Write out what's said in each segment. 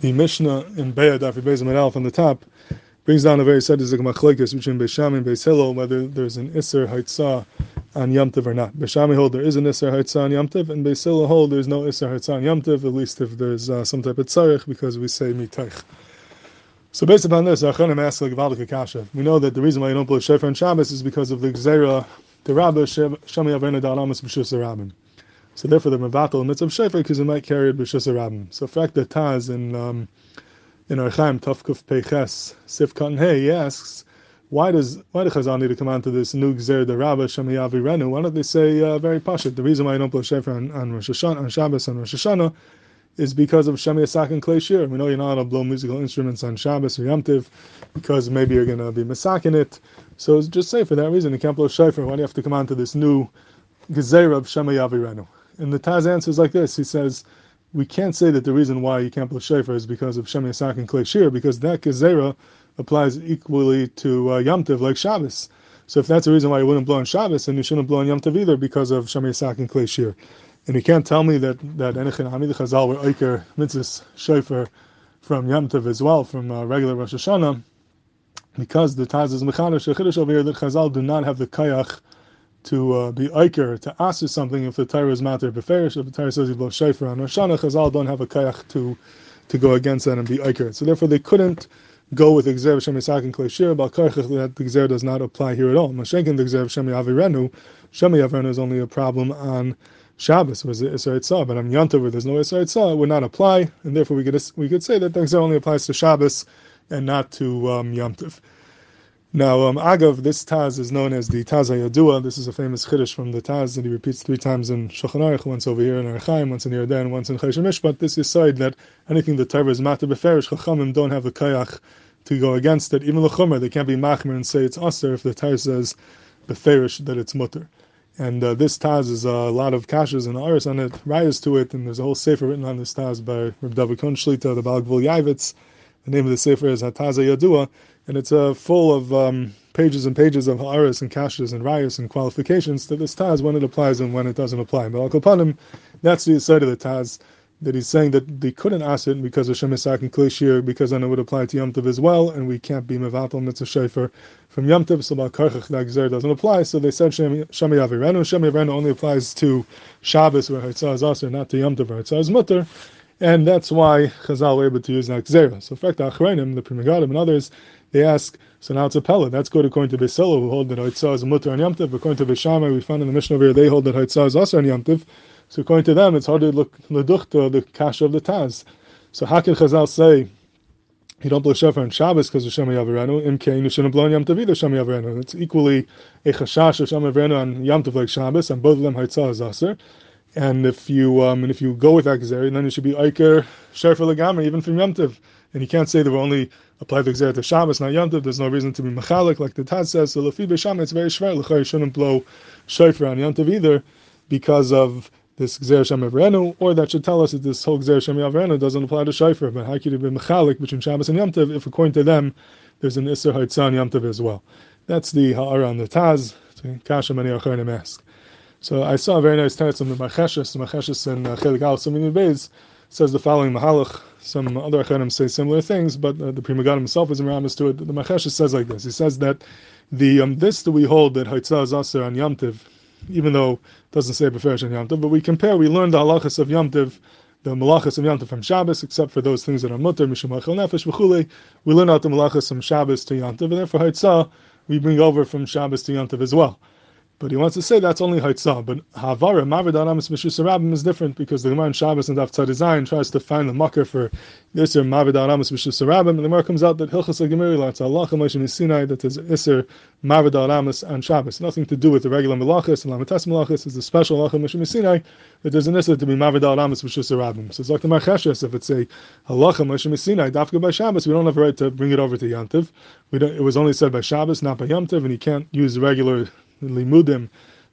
the Mishnah in Be'ah Dafi Beis Alf on the top brings down a very sadistic machlekes between Beis Shammai and Beis whether there's an Isser Haitzah on Yom Tov or not. Beis Shammai hold there is an Isser Haitzah on Yom Tov, and Beis Hillel hold there's no Isser Haitzah on Yom Tov, at least if there's uh, some type of tzarech, because we say mitaych. So based upon this, Achanim ask like Valdik Akasha. We know that the reason why you don't blow Shofar on Shabbos is because of the Gzera, the Rabbah, Shami Avena Dalamas B'Shus Rabbim. So therefore, the Mavatal mitzvah Shofar because it might carry it B'Shus Rabbim. So fact that Taz in um, in Orach Chaim Tafkuf Peiches Sif Hey, he asks, why does why do Chazal need to come on to this new Gzer the Rabba Shemiyavi Renu? Why don't they say uh, very pashut? The reason why you don't blow Shofar on, on Rosh Hashanah, on Shabbos and Rosh Hashanah is because of Shemi Yasak and Shir. We know you're not to blow musical instruments on Shabbos or Yom Tiv because maybe you're going to be masaking it. So just say for that reason you can't blow Shofar. Why do you have to come on to this new Gezer of Shemi Yavirenu? And the Taz answers like this. He says, we can't say that the reason why you can't blow Shofar is because of Shemi Yasak and Klei Shir because that Gezerah applies equally to uh, like Shabbos. So if that's the reason why you wouldn't blow on Shabbos, then you shouldn't blow on Yom either because of Shemi Yasak and Klei Shir. And you can't tell me that that Enechin Hamid Chazal were Eiker Mitzvah Shofar from Yom Tov as well, from uh, regular Rosh Hashanah, because the Taz is Mechanish over here that Chazal do not have the Kayach to uh, be Eiker, to ask something if the Torah is Mater Beferish, if the Torah says you blow Shofar on Rosh Chazal don't have a Kayach to, to go against that and be Eiker. So therefore they couldn't go with Exer Shem Yisak and Kleshir, but that the Exer does not apply here at all. Mashenkin the Exer Shem Yavirenu, Shem Yavirenu is only a problem on Shabbos was Isra Itzah, but on Tov where there's no Isra Itzah, it would not apply, and therefore we could we could say that the only applies to Shabbos and not to um, Yom Tov. Now, um, Agav, this Taz is known as the Taz Hayadua. This is a famous Chiddush from the Taz that he repeats three times in Shulchan Aruch, once over here in Orach Chaim, once in Yarden, once in Choshen Mishpat. This is side that anything the Torah is matter beferish, Chachamim don't have the kayach to go against it. Even the Chomer, they can't be machmer and say it's aser if the Torah says beferish that it's mutter. And uh, this Taz is uh, a lot of kashas and aris on it, rayas to it, and there's a whole sefer written on this Taz by Reb David Shlita, the Baal Yavitz. The name of the sefer is Hataza Yadua, and it's uh, full of um, pages and pages of aris and kashas and rayas and qualifications to this Taz when it applies and when it doesn't apply. But Al that's the side of the Taz that he's saying that they couldn't ask it because of Shemisak and Klishir, because then it would apply to Yom as well, and we can't be Mevatel Mitzvah Shofar from Yom Tov, so Baal Karchach that doesn't apply, so they said Shemi Avirenu. Shemi Avirenu only applies to Shabbos, where Hitzah is also, not to Yom Tov, where Hitzah is Mutter, and that's why Chazal were able to use that So, in fact, the Pri Megadim, and others, they ask, so now it's a Pella. That's good according to Beis Hillel, who hold that Hitzah is Mutter on Yom Tov. According to Beis Shammai, we find in the Mishnah over here, they hold that Hitzah is also on. So according to them, it's hard to look leduchta the kasha of the Taz. So how can Chazal say you don't blow shofar on Shabbos because of Shema Yavarenu? Im kain you shouldn't blow on Yom either Shema Yavarenu. It's equally a chashash of Shema Yavarenu on like Shabbos, and both of them haitzah is aser. And if you um, and if you go with that then you should be aiker shofar legamer even from Yom Tov. And you can't say that we only apply the gzeri to Shabbos, not Yom Tov. There's no reason to be machalik like the Taz says. So lefi b'sham, it's very shver. You shouldn't blow shofar on Yom Tov either because of this Gzer Shem Avrenu, or that should tell us that this whole Gzer Shem Avrenu doesn't apply to Shofar, but how could it be Mechalik between Shabbos and Yom Tov if according to them there's an Isser Haitzan Yom Tov as well? That's the Ha'ara on the Taz, Kasha Mani Acharim ask. So I saw a very nice text on the Marcheshes, the Marcheshes in uh, Chelik Al Samini Beis says the following Mahalach. Some other Acharim say similar things, but uh, the Pri Megadim himself is in Ramas to it. The Marcheshes says like this. He says that the um, this that we hold that Haitzah is Aser on Yamtiv, even though it doesn't say Beferish on Yamtiv, but we compare, we learn the halachas of Yamtiv, the malachas of Yom Tov from Shabbos, except for those things that are mutter, mishum achel nefesh, v'chule, we learn out the malachas from Shabbos to Yom Tov, and therefore Haitzah, we bring over from Shabbos to Yom Tov as well. But he wants to say that's only Haitzah. But Havara, Mavid Aramis Mishus is different because the Gemara in Shabbos and Daf Design tries to find the mucker for Isser Mavid Aramis Mishus and the Gemara comes out that Hilchas Gemiri, it's Allah Moshe Sinai, that is Isser Mavid Aramis and Shabbos. Nothing to do with the regular Malachis and Lamatas Malachis, it's a special Allah Moshe Sinai that there's an Isser to be Mavid Aramis Mishus So it's like the Marcheshes, if it's a Allah Moshe Sinai, Dafka by Shabbos, we don't have a right to bring it over to Yantiv. We don't, it was only said by Shabbos, not by Yom and you can't use the regular limudim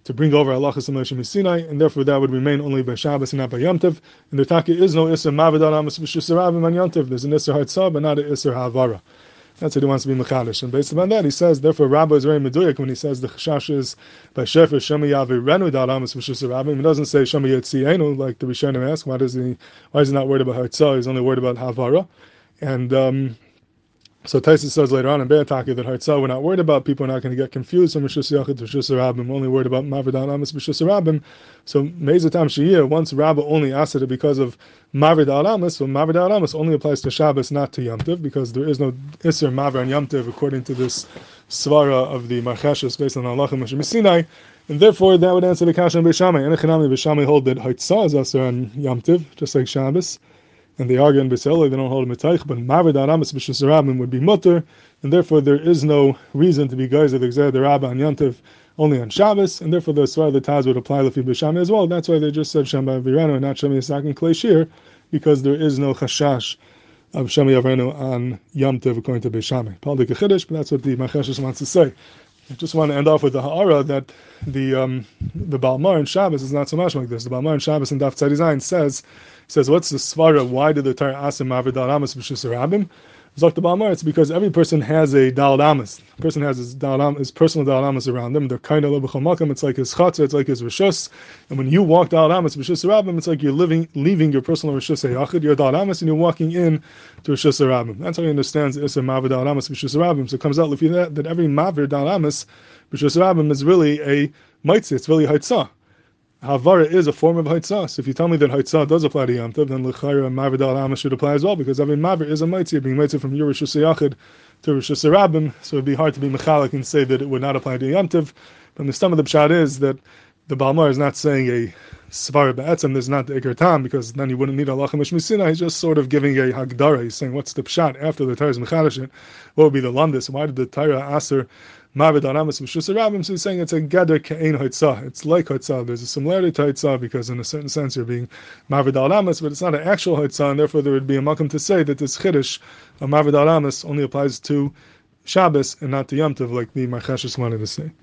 to bring over halachas Moshe Sinai, and therefore that would remain only by Shabbos and not by Yom Tov. And the Taki is no Isser Mavid Amos B'Shusarabim on Yom Tov. There's an Isser Hatzah, but not an Isser Havara. That's what he wants to be Mechadish. And based upon that, he says, therefore, Rabbi is very meduyak when he says the Chashash is by Shofar Shema Yavi Renu Dalamas Mishus Rabbi. He doesn't say Shema Yetzienu, like the Rishonim ask. Why does he? Why is he not worried about Hartzah? He's only worried about Havara. And um, so Tyson says later on in Be'ataki that Hartzah, we're not worried about, people are not going to get confused from Rishus Yachid to Rishus Rabbim, we're only worried about Mavidan Amas Rishus Rabbim. So Mezatam Shiyah, once Rabbah only asked it because of Mavid Al so Mavid Al only applies to Shabbos, not to Yom Tiv, because there is no Isser Mavid on Yom Tiv according to this Svara of the Marcheshes based on Allah Moshe Sinai. And therefore, that would answer the Kasha and Beis Shammai. And Echanami Beis Shammai hold that Hartzah is also on Yom Tiv, just like Shabbos and they argue in Beis Hillel, they don't hold a mitaych, but Mavid Aramis B'Shusarabim would be mutter, and therefore there is no reason to be guys of the the Rabba and Yantiv only on Shabbos, and therefore the Swar the Taz would apply Lefi B'Shami as well. That's why they just said Shamba Virano and not Shami Yasak and Klei because there is no Chashash of Shami Yavrenu on Yom according to Beis Shammai. Paul the Kachidish, but that's what the Marcheshes wants to say. I just want to end off with the ha'ara that the um, the Balmar in Shabbos is not so much like this. The Balmar in Shabbos in Daf Tzadizayin says says what's the svara? Why did the Torah ask him Avidah Ramas b'Shus Rabim? Dr. Balmar, it's because every person has a Dal. The person has his, Dal his personal Dal Damas around them. They're kind of Makam. It's like his Chatzah, it's like his Rishus. And when you walk Dal Damas, Rishus it's like you're living, leaving your personal Rishus Yachid, your Dal Damas, and you're walking in to Rishus Rabbim. That's how he understands Issa Mavir Dal Damas, Rishus So it comes out that, that every Mavir Dal Damas, Rishus is really a Mitzvah, it's really Haitzah. Havara is a form of Haitzah. So if you tell me that Haitzah does apply to Yom Tov, then L'chayra and Mavid al should apply as well, because every Mavid is a Mitzvah, being Mitzvah from Yerush Yachid to Rosh Hashanah so it'd be hard to be Mechalik and say that it would not apply to Yom Tov. But the stem of the Pshat is that the Balmar is not saying a Svar Ba'etzim, there's not the Iker because then you wouldn't need Allah Mishmisina. He's just sort of giving a Hagdara. He's saying, what's the Pshat after the Torah is Mechalish? What would be the Landis? Why did the Torah answer Mavid Anamas Mishus Rabim, so he's saying it's a Geder Ke'en Hoitzah. It's like Hoitzah. There's a similarity to Hoitzah because in a certain sense you're being Mavid Anamas, but it's not an actual Hoitzah, and therefore there would be a makam to say that this Chiddush of Mavid Anamas only applies to Shabbos and not to Yom Tov, like the Marcheshes wanted to say.